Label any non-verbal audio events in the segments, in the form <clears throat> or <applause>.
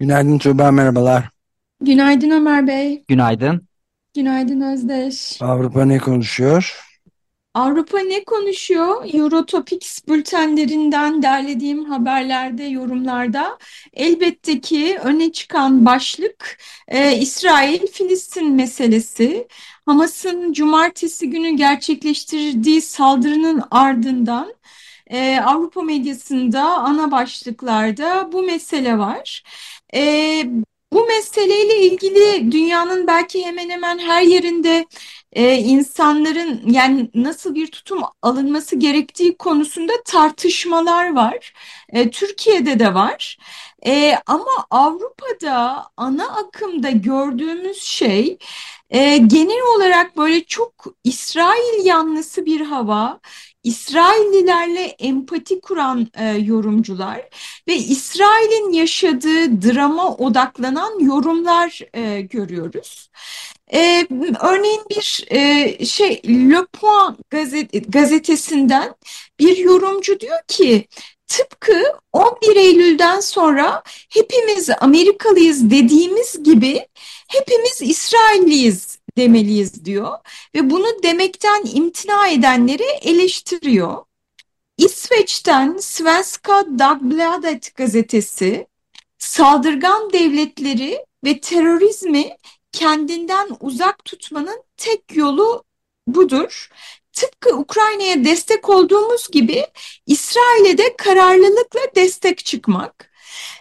Günaydın Tuğba, merhabalar. Günaydın Ömer Bey. Günaydın. Günaydın Özdeş. Avrupa ne konuşuyor? Avrupa ne konuşuyor? Eurotopics bültenlerinden derlediğim haberlerde, yorumlarda elbette ki öne çıkan başlık e, İsrail-Filistin meselesi. Hamas'ın cumartesi günü gerçekleştirdiği saldırının ardından e, Avrupa medyasında ana başlıklarda bu mesele var. E, bu meseleyle ilgili dünyanın belki hemen hemen her yerinde e, insanların yani nasıl bir tutum alınması gerektiği konusunda tartışmalar var. E, Türkiye'de de var. E, ama Avrupa'da ana akımda gördüğümüz şey e, genel olarak böyle çok İsrail yanlısı bir hava, İsraillilerle empati kuran e, yorumcular ve İsrail'in yaşadığı drama odaklanan yorumlar e, görüyoruz. E, örneğin bir e, şey Le Point gazet gazetesinden bir yorumcu diyor ki tıpkı 11 Eylül'den sonra hepimiz Amerikalıyız dediğimiz gibi hepimiz İsrailliyiz demeliyiz diyor ve bunu demekten imtina edenleri eleştiriyor. İsveç'ten Svenska Dagbladet gazetesi saldırgan devletleri ve terörizmi kendinden uzak tutmanın tek yolu budur. Tıpkı Ukrayna'ya destek olduğumuz gibi İsrail'e de kararlılıkla destek çıkmak.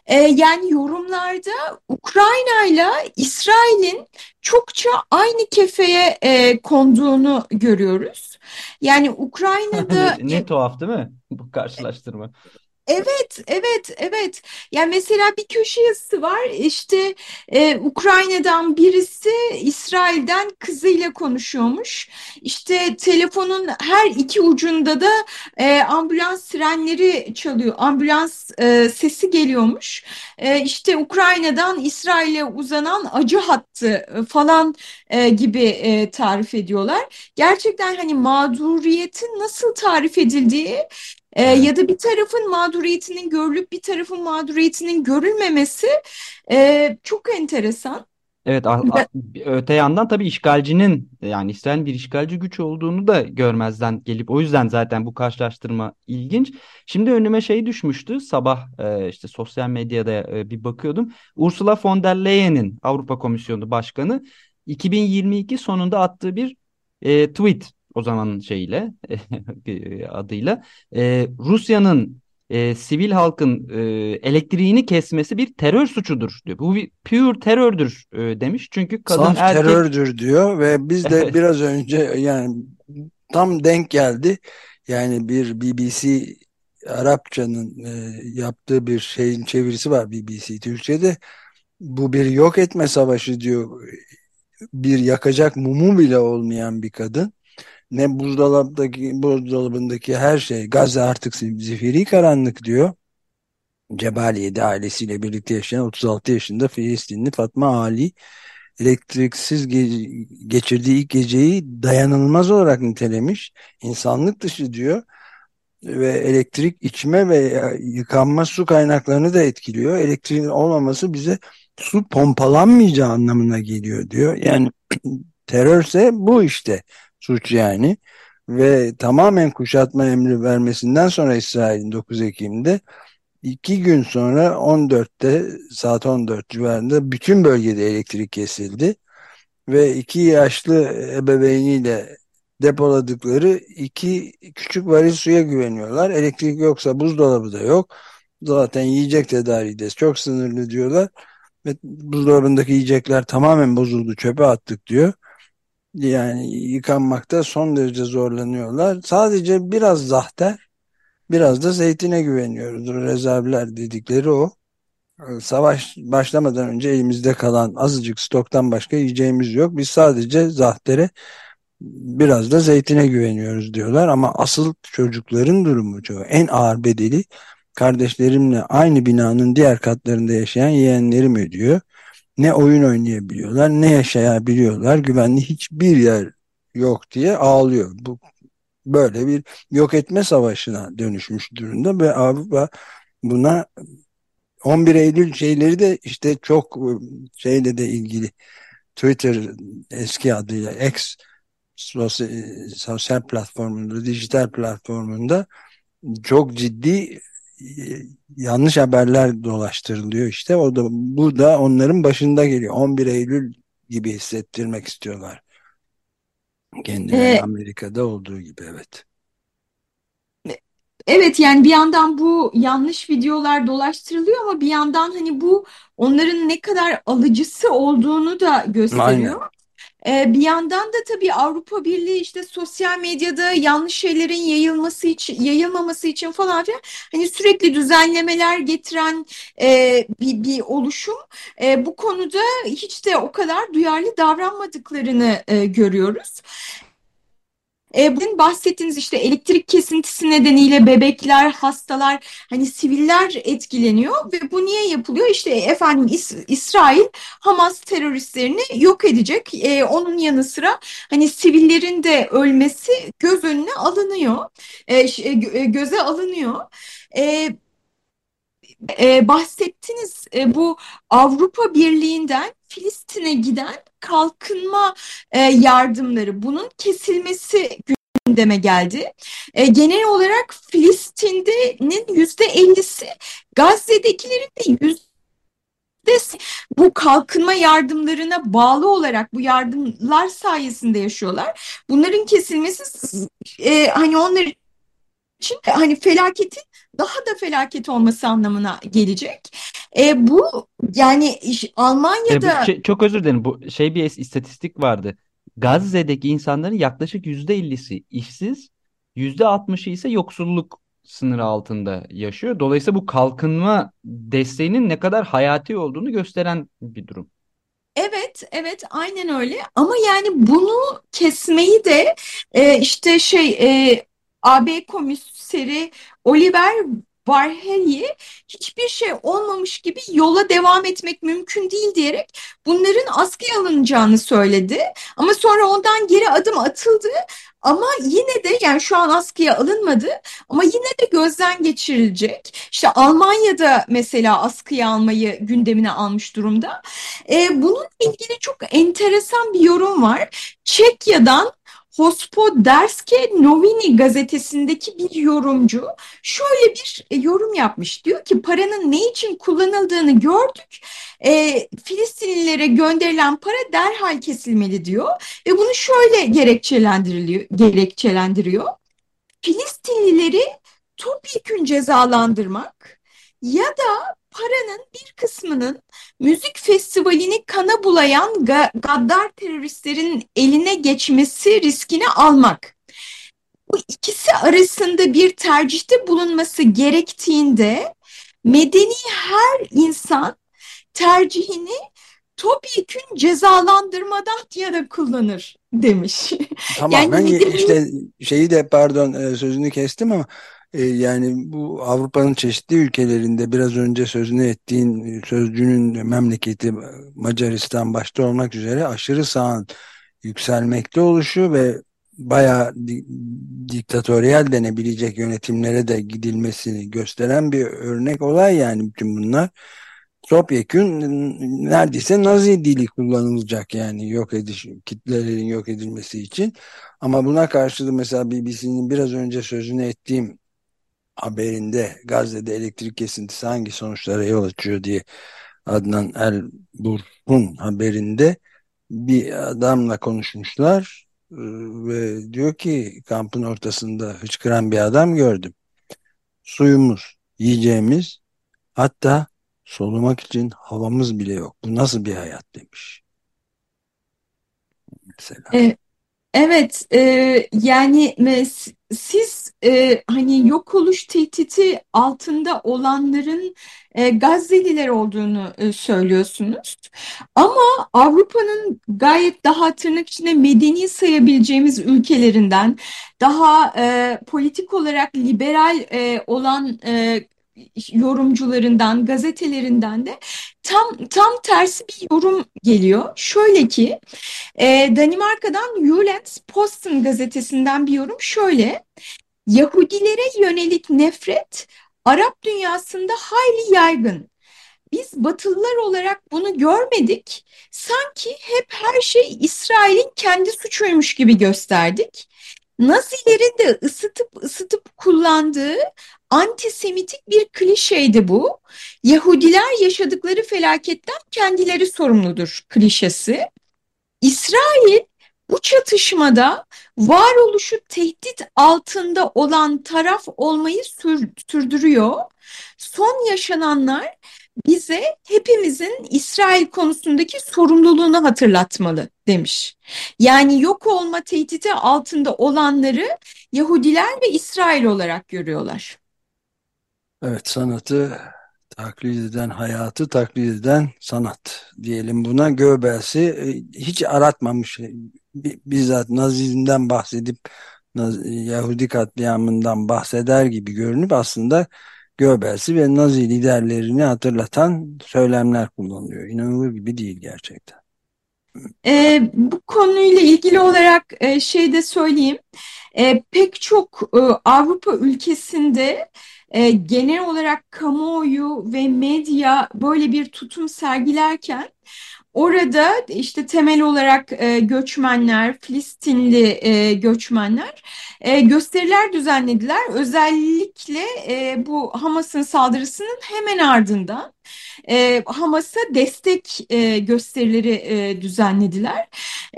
Ee, yani yorumlarda Ukrayna ile İsrail'in çokça aynı kefeye e, konduğunu görüyoruz. Yani Ukrayna'da... <laughs> ne tuhaf değil mi bu karşılaştırma? Evet, evet, evet. Yani mesela bir köşe yazısı var. İşte e, Ukrayna'dan birisi İsrail'den kızıyla konuşuyormuş. İşte telefonun her iki ucunda da e, ambulans sirenleri çalıyor. Ambulans e, sesi geliyormuş. E, işte Ukrayna'dan İsrail'e uzanan acı hattı falan e, gibi e, tarif ediyorlar. Gerçekten hani mağduriyetin nasıl tarif edildiği e, ya da bir tarafın mağduriyetinin görülüp bir tarafın mağduriyetinin görülmemesi e, çok enteresan. Evet, öte yandan tabii işgalcinin yani İsrail'in bir işgalci güç olduğunu da görmezden gelip o yüzden zaten bu karşılaştırma ilginç. Şimdi önüme şey düşmüştü sabah e, işte sosyal medyada e, bir bakıyordum. Ursula von der Leyen'in Avrupa Komisyonu Başkanı 2022 sonunda attığı bir e, tweet o zamanın şeyiyle <laughs> adıyla e, Rusya'nın e, sivil halkın e, elektriğini kesmesi bir terör suçudur diyor. Bu bir pure terördür e, demiş. Çünkü kadın Saf erkek... terördür diyor ve biz de biraz önce yani tam denk geldi. Yani bir BBC Arapçanın e, yaptığı bir şeyin çevirisi var BBC Türkçe'de. Bu bir yok etme savaşı diyor. Bir yakacak mumu bile olmayan bir kadın ne buzdolabındaki buzdolabındaki her şey Gazze artık zifiri karanlık diyor. Cebaliye'de ailesiyle birlikte yaşayan 36 yaşında Filistinli Fatma Ali elektriksiz ge geçirdiği ilk geceyi dayanılmaz olarak nitelemiş. İnsanlık dışı diyor ve elektrik içme ve yıkanma su kaynaklarını da etkiliyor. Elektriğin olmaması bize su pompalanmayacağı anlamına geliyor diyor. Yani <clears throat> terörse bu işte suç yani ve tamamen kuşatma emri vermesinden sonra İsrail'in 9 Ekim'de iki gün sonra 14'te saat 14 civarında bütün bölgede elektrik kesildi ve iki yaşlı ebeveyniyle depoladıkları iki küçük varil suya güveniyorlar. Elektrik yoksa buzdolabı da yok. Zaten yiyecek tedariği de çok sınırlı diyorlar. Ve buzdolabındaki yiyecekler tamamen bozuldu çöpe attık diyor yani yıkanmakta son derece zorlanıyorlar. Sadece biraz zahter Biraz da zeytine güveniyoruz. Rezervler dedikleri o. Savaş başlamadan önce elimizde kalan azıcık stoktan başka yiyeceğimiz yok. Biz sadece zahtere biraz da zeytine güveniyoruz diyorlar ama asıl çocukların durumu çok. En ağır bedeli kardeşlerimle aynı binanın diğer katlarında yaşayan yeğenlerim ödüyor. Ne oyun oynayabiliyorlar ne yaşayabiliyorlar. Güvenli hiçbir yer yok diye ağlıyor. Bu böyle bir yok etme savaşına dönüşmüş durumda ve Avrupa buna 11 Eylül şeyleri de işte çok şeyle de ilgili Twitter eski adıyla X sosyal, sosyal platformunda, dijital platformunda çok ciddi yanlış haberler dolaştırılıyor işte. O da bu da onların başında geliyor. 11 Eylül gibi hissettirmek istiyorlar. Kendileri ee, Amerika'da olduğu gibi evet. Evet yani bir yandan bu yanlış videolar dolaştırılıyor ama bir yandan hani bu onların ne kadar alıcısı olduğunu da gösteriyor. Aynen. Ee, bir yandan da tabii Avrupa Birliği işte sosyal medyada yanlış şeylerin yayılması için yayılmaması için falan filan hani sürekli düzenlemeler getiren e, bir, bir oluşum. E, bu konuda hiç de o kadar duyarlı davranmadıklarını e, görüyoruz. E, bugün bahsettiğiniz işte elektrik kesintisi nedeniyle bebekler, hastalar, hani siviller etkileniyor ve bu niye yapılıyor? İşte efendim İs İsrail Hamas teröristlerini yok edecek. E, onun yanı sıra hani sivillerin de ölmesi göz önüne alınıyor, e, e, göze alınıyor. E, e, bahsettiniz e, bu Avrupa Birliği'nden Filistin'e giden kalkınma e, yardımları bunun kesilmesi gündeme geldi. E, genel olarak Filistin'de'nin yüzde ellisi Gazze'dekilerin de yüzde bu kalkınma yardımlarına bağlı olarak bu yardımlar sayesinde yaşıyorlar. Bunların kesilmesi e, hani onlar için hani felaketin daha da felaket olması anlamına gelecek. E, bu yani Almanya'da... E, şey, çok özür dilerim. Bu şey bir istatistik vardı. Gazze'deki insanların yaklaşık yüzde 50'si işsiz, yüzde 60'ı ise yoksulluk sınırı altında yaşıyor. Dolayısıyla bu kalkınma desteğinin ne kadar hayati olduğunu gösteren bir durum. Evet, evet, aynen öyle. Ama yani bunu kesmeyi de e, işte şey e, AB komiseri Oliver Varhelyi hiçbir şey olmamış gibi yola devam etmek mümkün değil diyerek bunların askıya alınacağını söyledi. Ama sonra ondan geri adım atıldı. Ama yine de yani şu an askıya alınmadı ama yine de gözden geçirilecek. İşte Almanya'da mesela askıya almayı gündemine almış durumda. Ee, bunun ilgili çok enteresan bir yorum var. Çekya'dan Hospoderske Novini gazetesindeki bir yorumcu şöyle bir e, yorum yapmış. Diyor ki paranın ne için kullanıldığını gördük. E, Filistinlilere gönderilen para derhal kesilmeli diyor. Ve bunu şöyle gerekçelendiriliyor, gerekçelendiriyor. Filistinlileri topyekün cezalandırmak ya da paranın bir kısmının müzik festivalini kana bulayan ga gaddar teröristlerin eline geçmesi riskini almak. Bu ikisi arasında bir tercihte bulunması gerektiğinde medeni her insan tercihini topyekün cezalandırmadan ya da kullanır demiş. Tamam yani ben işte şeyi de pardon e, sözünü kestim ama e, yani bu Avrupa'nın çeşitli ülkelerinde biraz önce sözünü ettiğin sözcünün memleketi Macaristan başta olmak üzere aşırı sağın yükselmekte oluşu ve bayağı diktatöryel denebilecek yönetimlere de gidilmesini gösteren bir örnek olay yani bütün bunlar. Topyekun neredeyse Nazi dili kullanılacak yani yok ediş kitlelerin yok edilmesi için. Ama buna karşılık mesela BBC'nin biraz önce sözünü ettiğim haberinde Gazze'de elektrik kesintisi hangi sonuçlara yol açıyor diye Adnan El Burhun haberinde bir adamla konuşmuşlar e, ve diyor ki kampın ortasında hıçkıran bir adam gördüm. Suyumuz, yiyeceğimiz hatta solumak için havamız bile yok. Bu nasıl bir hayat demiş. Mesela. Evet, e, yani siz e, hani yok oluş tehdidi altında olanların e, Gazze'liler olduğunu e, söylüyorsunuz. Ama Avrupa'nın gayet daha tırnak içinde medeni sayabileceğimiz ülkelerinden, daha e, politik olarak liberal e, olan e, yorumcularından, gazetelerinden de tam tam tersi bir yorum geliyor. Şöyle ki e, Danimarka'dan Jyllands Posten gazetesinden bir yorum şöyle. Yahudilere yönelik nefret Arap dünyasında hayli yaygın. Biz Batılılar olarak bunu görmedik. Sanki hep her şey İsrail'in kendi suçuymuş gibi gösterdik. Nazilerin de ısıtıp ısıtıp kullandığı antisemitik bir klişeydi bu. Yahudiler yaşadıkları felaketten kendileri sorumludur klişesi. İsrail bu çatışmada varoluşu tehdit altında olan taraf olmayı sür sürdürüyor. Son yaşananlar bize hepimizin İsrail konusundaki sorumluluğunu hatırlatmalı demiş. Yani yok olma tehdidi altında olanları Yahudiler ve İsrail olarak görüyorlar. Evet sanatı taklit eden hayatı taklit eden sanat diyelim buna Göbels'i e, hiç aratmamış bizzat Nazizmden bahsedip Yahudi katliamından bahseder gibi görünüp aslında Göbels'i ve Nazi liderlerini hatırlatan söylemler kullanılıyor. İnanılır gibi değil gerçekten. E, bu konuyla ilgili olarak e, şey de söyleyeyim. E, pek çok e, Avrupa ülkesinde e, genel olarak kamuoyu ve medya böyle bir tutum sergilerken Orada işte temel olarak e, göçmenler, Filistinli e, göçmenler gösteriler düzenlediler. Özellikle bu Hamas'ın saldırısının hemen ardından e, Hamas'a destek e, gösterileri e, düzenlediler.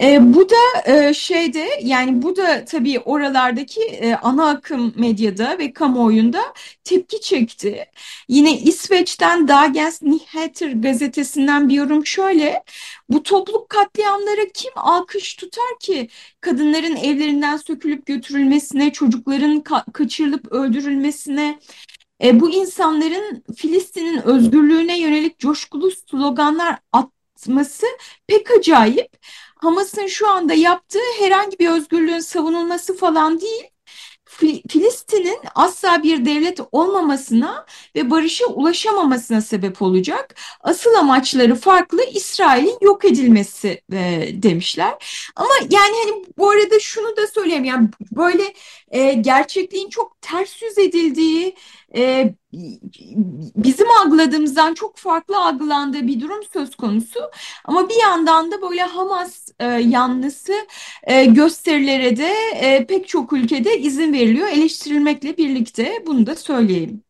E, bu da e, şeyde yani bu da tabii oralardaki e, ana akım medyada ve kamuoyunda tepki çekti. Yine İsveç'ten Dagens Nyheter gazetesinden bir yorum şöyle. Bu topluluk katliamlara kim alkış tutar ki kadınların evlerinden sökülüp götürülmesine, çocukların ka kaçırılıp öldürülmesine, e, bu insanların Filistin'in özgürlüğüne yönelik coşkulu sloganlar atması pek acayip. Hamas'ın şu anda yaptığı herhangi bir özgürlüğün savunulması falan değil. Filistin'in asla bir devlet olmamasına ve barışa ulaşamamasına sebep olacak. Asıl amaçları farklı İsrail'in yok edilmesi e, demişler. Ama yani hani bu arada şunu da söyleyeyim yani böyle e, gerçekliğin çok ters yüz edildiği e, bizim algıladığımızdan çok farklı algılandığı bir durum söz konusu. Ama bir yandan da böyle Hamas e, yanlısı e, gösterilere de e, pek çok ülkede izin veriliyor eleştirilmekle birlikte bunu da söyleyeyim.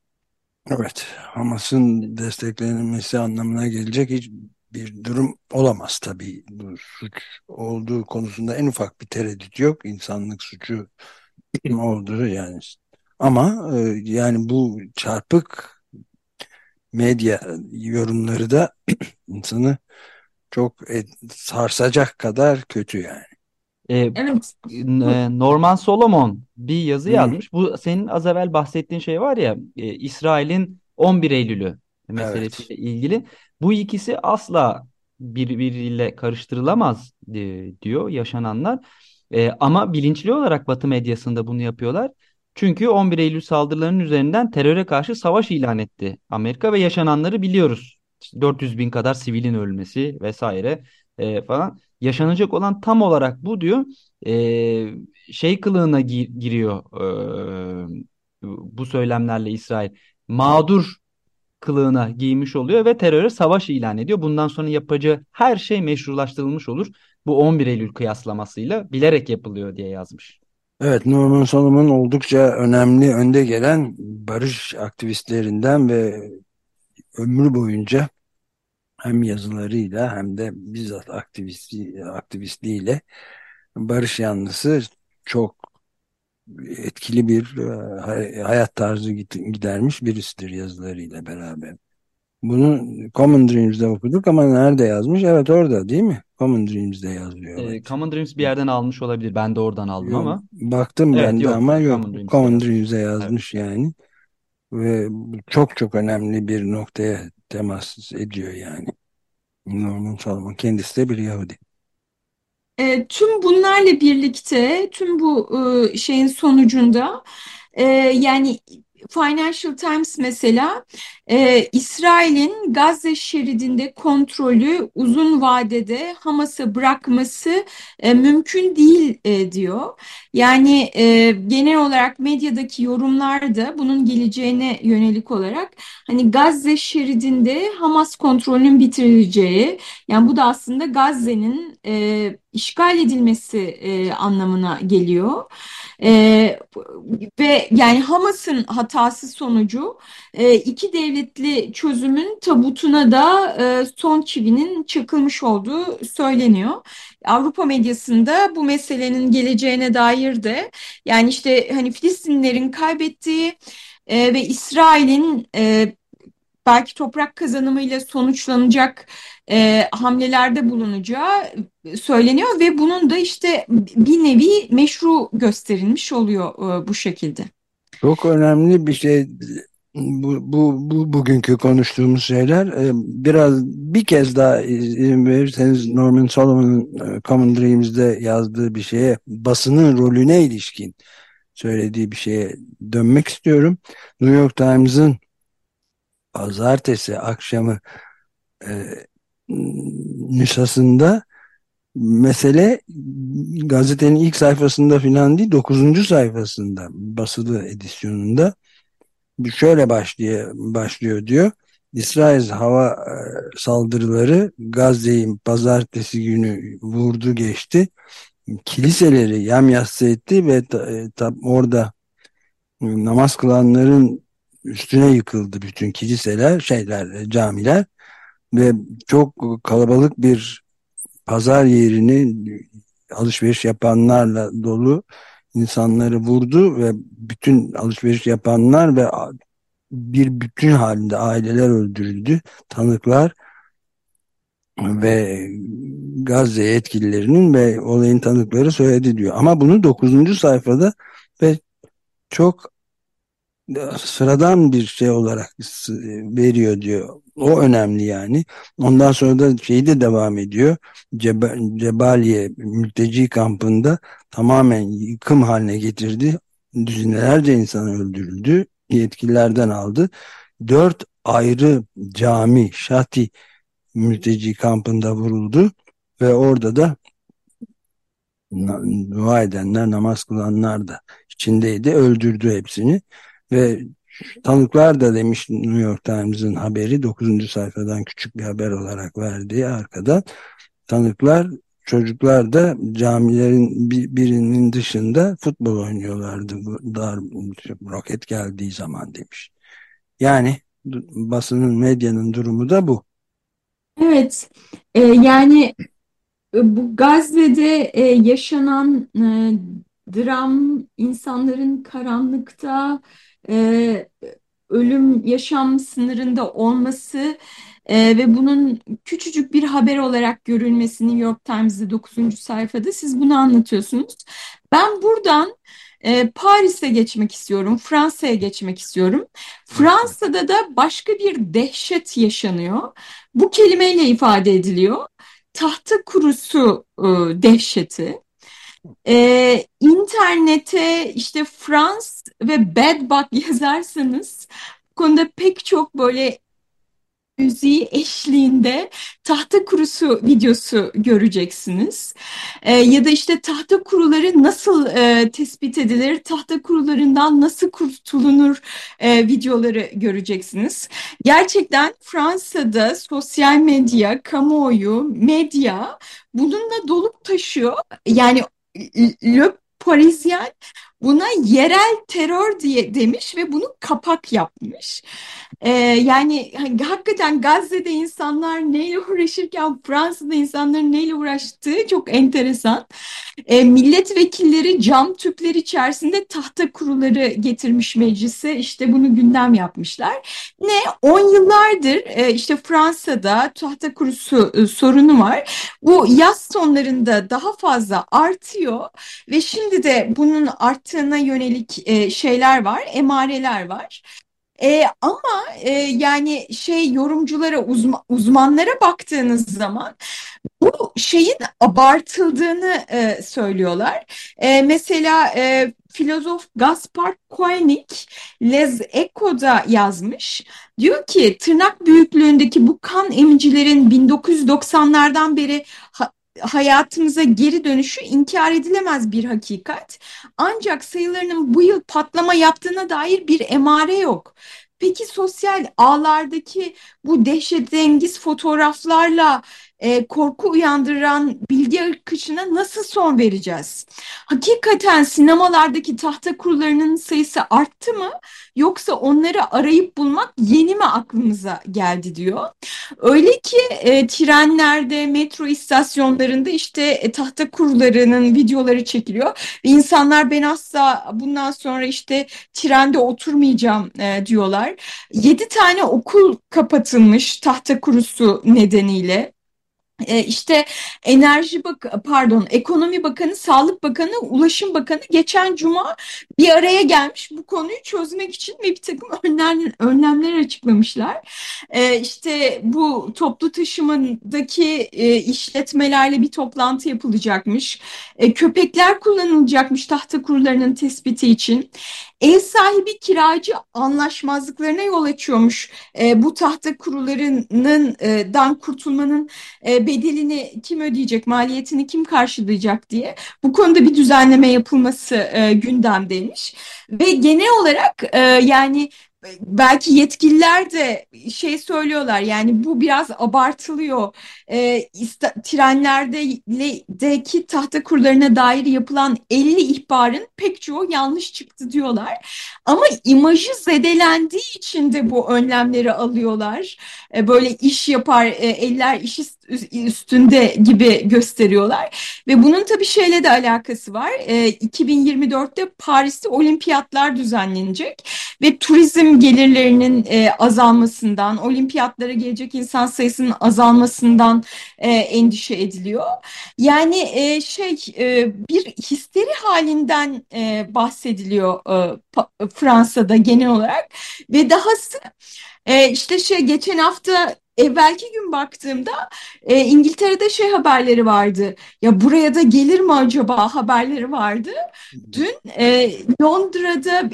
Evet, Hamas'ın desteklenmesi anlamına gelecek hiç bir durum olamaz tabii. Bu suç olduğu konusunda en ufak bir tereddüt yok. İnsanlık suçu <clears throat> olduğu yani ama e, yani bu çarpık medya yorumları da <clears throat> insanı çok et, sarsacak kadar kötü yani. Ee, evet. Norman Solomon bir yazı yazmış. Bu senin az evvel bahsettiğin şey var ya e, İsrail'in 11 Eylül'ü meselesiyle evet. ilgili. Bu ikisi asla birbiriyle karıştırılamaz e, diyor yaşananlar. E, ama bilinçli olarak Batı medyasında bunu yapıyorlar. Çünkü 11 Eylül saldırılarının üzerinden teröre karşı savaş ilan etti Amerika ve yaşananları biliyoruz. İşte 400 bin kadar sivilin ölmesi vesaire e, falan. Yaşanacak olan tam olarak bu diyor. E, şey kılığına gi giriyor e, bu söylemlerle İsrail. Mağdur kılığına giymiş oluyor ve teröre savaş ilan ediyor. Bundan sonra yapacağı her şey meşrulaştırılmış olur. Bu 11 Eylül kıyaslamasıyla bilerek yapılıyor diye yazmış. Evet, Norman Solomon oldukça önemli önde gelen barış aktivistlerinden ve ömrü boyunca hem yazılarıyla hem de bizzat aktivisti, aktivistliğiyle barış yanlısı çok etkili bir e, hayat tarzı gidermiş birisidir yazılarıyla beraber. Bunu Common Dreams'de okuduk ama nerede yazmış? Evet orada değil mi? Common Dreams'de yazıyor. Ee, Evet. Common Dreams bir yerden almış olabilir. Ben de oradan aldım Yok, ama. baktım Evet ben de yok. ama yok. Common Dreams'te Common yazmış. Dreams'de Evet. yazmış yani. Ve çok çok önemli bir noktaya temas ediyor yani. Norman Solomon kendisi de bir Yahudi. E, tüm bunlarla birlikte, tüm bu e, şeyin sonucunda e, yani Financial Times mesela e, İsrail'in Gazze şeridinde kontrolü uzun vadede Hamas'a bırakması e, mümkün değil e, diyor. Yani e, genel olarak medyadaki yorumlar da bunun geleceğine yönelik olarak hani Gazze şeridinde Hamas kontrolünün bitirileceği yani bu da aslında Gazze'nin e, işgal edilmesi e, anlamına geliyor. E, ve yani Hamas'ın hatası sonucu e, iki devletli çözümün tabutuna da e, son çivinin çakılmış olduğu söyleniyor. Avrupa medyasında bu meselenin geleceğine dair de yani işte hani Filistinlilerin kaybettiği e, ve İsrail'in e, belki toprak kazanımıyla sonuçlanacak e, hamlelerde bulunacağı söyleniyor ve bunun da işte bir nevi meşru gösterilmiş oluyor e, bu şekilde. Çok önemli bir şey bu, bu, bu bugünkü konuştuğumuz şeyler Ee, biraz bir kez daha izin verirseniz Norman Solomon'un e, Common Dreams'de yazdığı bir şeye basının rolüne ilişkin söylediği bir şeye dönmek istiyorum. New York Times'ın pazartesi akşamı e, nüshasında mesele gazetenin ilk sayfasında filan değil dokuzuncu sayfasında basılı edisyonunda şöyle başlıyor, başlıyor diyor. İsrail hava e, saldırıları Gazze'yi pazartesi günü vurdu geçti. Kiliseleri yamyassı etti ve ta, e, ta, orada namaz kılanların üstüne yıkıldı bütün kiliseler, şeyler, camiler ve çok kalabalık bir pazar yerini alışveriş yapanlarla dolu insanları vurdu ve bütün alışveriş yapanlar ve bir bütün halinde aileler öldürüldü. Tanıklar ve Gazze yetkililerinin ve olayın tanıkları söyledi diyor. Ama bunu 9. sayfada ve çok sıradan bir şey olarak veriyor diyor. O önemli yani. Ondan sonra da şeyi de devam ediyor. Ceba Cebaliye mülteci kampında tamamen yıkım haline getirdi. Düzinelerce insan öldürüldü. Yetkililerden aldı. Dört ayrı cami, şati mülteci kampında vuruldu. Ve orada da dua edenler, namaz kılanlar da içindeydi. Öldürdü hepsini. Ve tanıklar da demiş New York Times'ın haberi 9. sayfadan küçük bir haber olarak verdiği arkadan tanıklar çocuklar da camilerin birinin dışında futbol oynuyorlardı dar roket geldiği zaman demiş. Yani basının medyanın durumu da bu. Evet e, yani bu Gazze'de e, yaşanan e, dram insanların karanlıkta e, ölüm yaşam sınırında olması e, ve bunun küçücük bir haber olarak görülmesi New York Times'de 9. sayfada siz bunu anlatıyorsunuz. Ben buradan e, Paris'e geçmek istiyorum, Fransa'ya geçmek istiyorum. Fransa'da da başka bir dehşet yaşanıyor. Bu kelimeyle ifade ediliyor. Tahta kurusu e, dehşeti. Ee, internete işte Frans ve Bad Bug <laughs> yazarsanız bu konuda pek çok böyle müziği eşliğinde tahta kurusu videosu göreceksiniz. Ee, ya da işte tahta kuruları nasıl e, tespit edilir, tahta kurularından nasıl kurtulunur e, videoları göreceksiniz. Gerçekten Fransa'da sosyal medya, kamuoyu, medya bununla dolup taşıyor. Yani Le Parisien buna yerel terör diye demiş ve bunu kapak yapmış. Ee, yani hakikaten Gazze'de insanlar neyle uğraşırken Fransa'da insanların neyle uğraştığı çok enteresan. Ee, milletvekilleri cam tüpler içerisinde tahta kuruları getirmiş meclise işte bunu gündem yapmışlar. Ne 10 yıllardır e, işte Fransa'da tahta kurusu e, sorunu var. Bu yaz sonlarında daha fazla artıyor ve şimdi de bunun arttığına yönelik e, şeyler var, emareler var. E, ama e, yani şey yorumculara uzma, uzmanlara baktığınız zaman bu şeyin abartıldığını e, söylüyorlar. E, mesela e, filozof Gaspar Koenig Les Echo'da yazmış. Diyor ki tırnak büyüklüğündeki bu kan emicilerin 1990'lardan beri hayatımıza geri dönüşü inkar edilemez bir hakikat. Ancak sayılarının bu yıl patlama yaptığına dair bir emare yok. Peki sosyal ağlardaki bu dehşetengiz fotoğraflarla e, korku uyandıran bilgi akışına nasıl son vereceğiz? Hakikaten sinemalardaki tahta kurularının sayısı arttı mı yoksa onları arayıp bulmak yeni mi aklımıza geldi diyor. Öyle ki e, trenlerde, metro istasyonlarında işte e, tahta kurularının videoları çekiliyor ve insanlar ben asla bundan sonra işte trende oturmayacağım e, diyorlar. Yedi tane okul kapatılmış tahta kurusu nedeniyle. E, işte Enerji Bak pardon Ekonomi Bakanı, Sağlık Bakanı, Ulaşım Bakanı geçen cuma bir araya gelmiş bu konuyu çözmek için ve bir takım önlemler, önlemler açıklamışlar. E, işte bu toplu taşımadaki e, işletmelerle bir toplantı yapılacakmış. E, köpekler kullanılacakmış tahta kurularının tespiti için. Ev sahibi kiracı anlaşmazlıklarına yol açıyormuş. E, bu tahta kurularının e, kurtulmanın e, bedelini kim ödeyecek, maliyetini kim karşılayacak diye bu konuda bir düzenleme yapılması e, gündemdeymiş. Ve genel olarak e, yani belki yetkililer de şey söylüyorlar yani bu biraz abartılıyor. E, trenlerdeki tahta kurlarına dair yapılan 50 ihbarın pek çoğu yanlış çıktı diyorlar. Ama imajı zedelendiği için de bu önlemleri alıyorlar. E, böyle iş yapar, e, eller iş üstünde gibi gösteriyorlar. Ve bunun tabii şeyle de alakası var. E, 2024'te Paris'te olimpiyatlar düzenlenecek ve turizm gelirlerinin e, azalmasından, olimpiyatlara gelecek insan sayısının azalmasından e, endişe ediliyor. Yani e, şey e, bir histeri halinden e, bahsediliyor e, Fransa'da genel olarak ve dahası e, işte şey geçen hafta evvelki gün baktığımda e, İngiltere'de şey haberleri vardı. Ya buraya da gelir mi acaba haberleri vardı. Dün e, Londra'da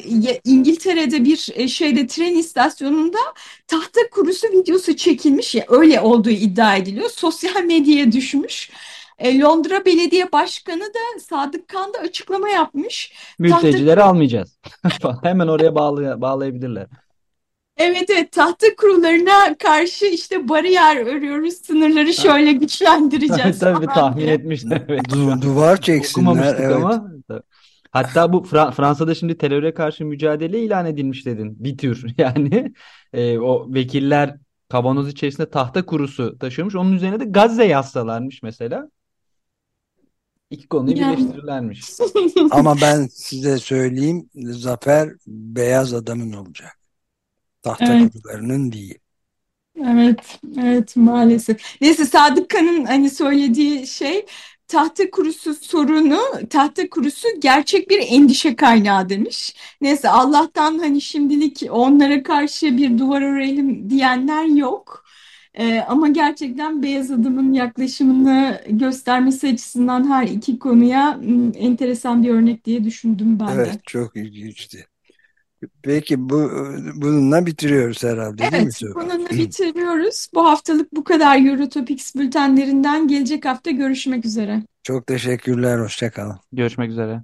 İngiltere'de bir e, şeyde tren istasyonunda tahta kurusu videosu çekilmiş ya öyle olduğu iddia ediliyor. Sosyal medyaya düşmüş. E, Londra Belediye Başkanı da Sadık Kan da açıklama yapmış. Mültecileri tahta... almayacağız. <laughs> Hemen oraya bağlay bağlayabilirler. Evet evet tahta kurularına karşı işte bariyer örüyoruz sınırları şöyle <laughs> güçlendireceğiz. Tabii tahmin etmiştim. Evet. Du duvar <laughs> çeksinler. Evet. ama. Hatta bu Fra Fransa'da şimdi teröre karşı mücadele ilan edilmiş dedin. Bir tür yani e, o vekiller kavanoz içerisinde tahta kurusu taşıyormuş. Onun üzerine de Gazze yazsalarmış mesela. İki konuyu yani. birleştirirlermiş. <laughs> Ama ben size söyleyeyim zafer beyaz adamın olacak tahta evet. kurularının değil. Evet, evet maalesef. Neyse Sadık Kan'ın hani söylediği şey tahta kurusu sorunu, tahta kurusu gerçek bir endişe kaynağı demiş. Neyse Allah'tan hani şimdilik onlara karşı bir duvar örelim diyenler yok. Ee, ama gerçekten Beyaz Adam'ın yaklaşımını göstermesi açısından her iki konuya enteresan bir örnek diye düşündüm ben de. Evet, çok ilginçti. Peki bu bununla bitiriyoruz herhalde evet, değil mi? Evet, bununla bitiriyoruz. Bu haftalık bu kadar Eurotopics bültenlerinden gelecek hafta görüşmek üzere. Çok teşekkürler, hoşçakalın. Görüşmek üzere.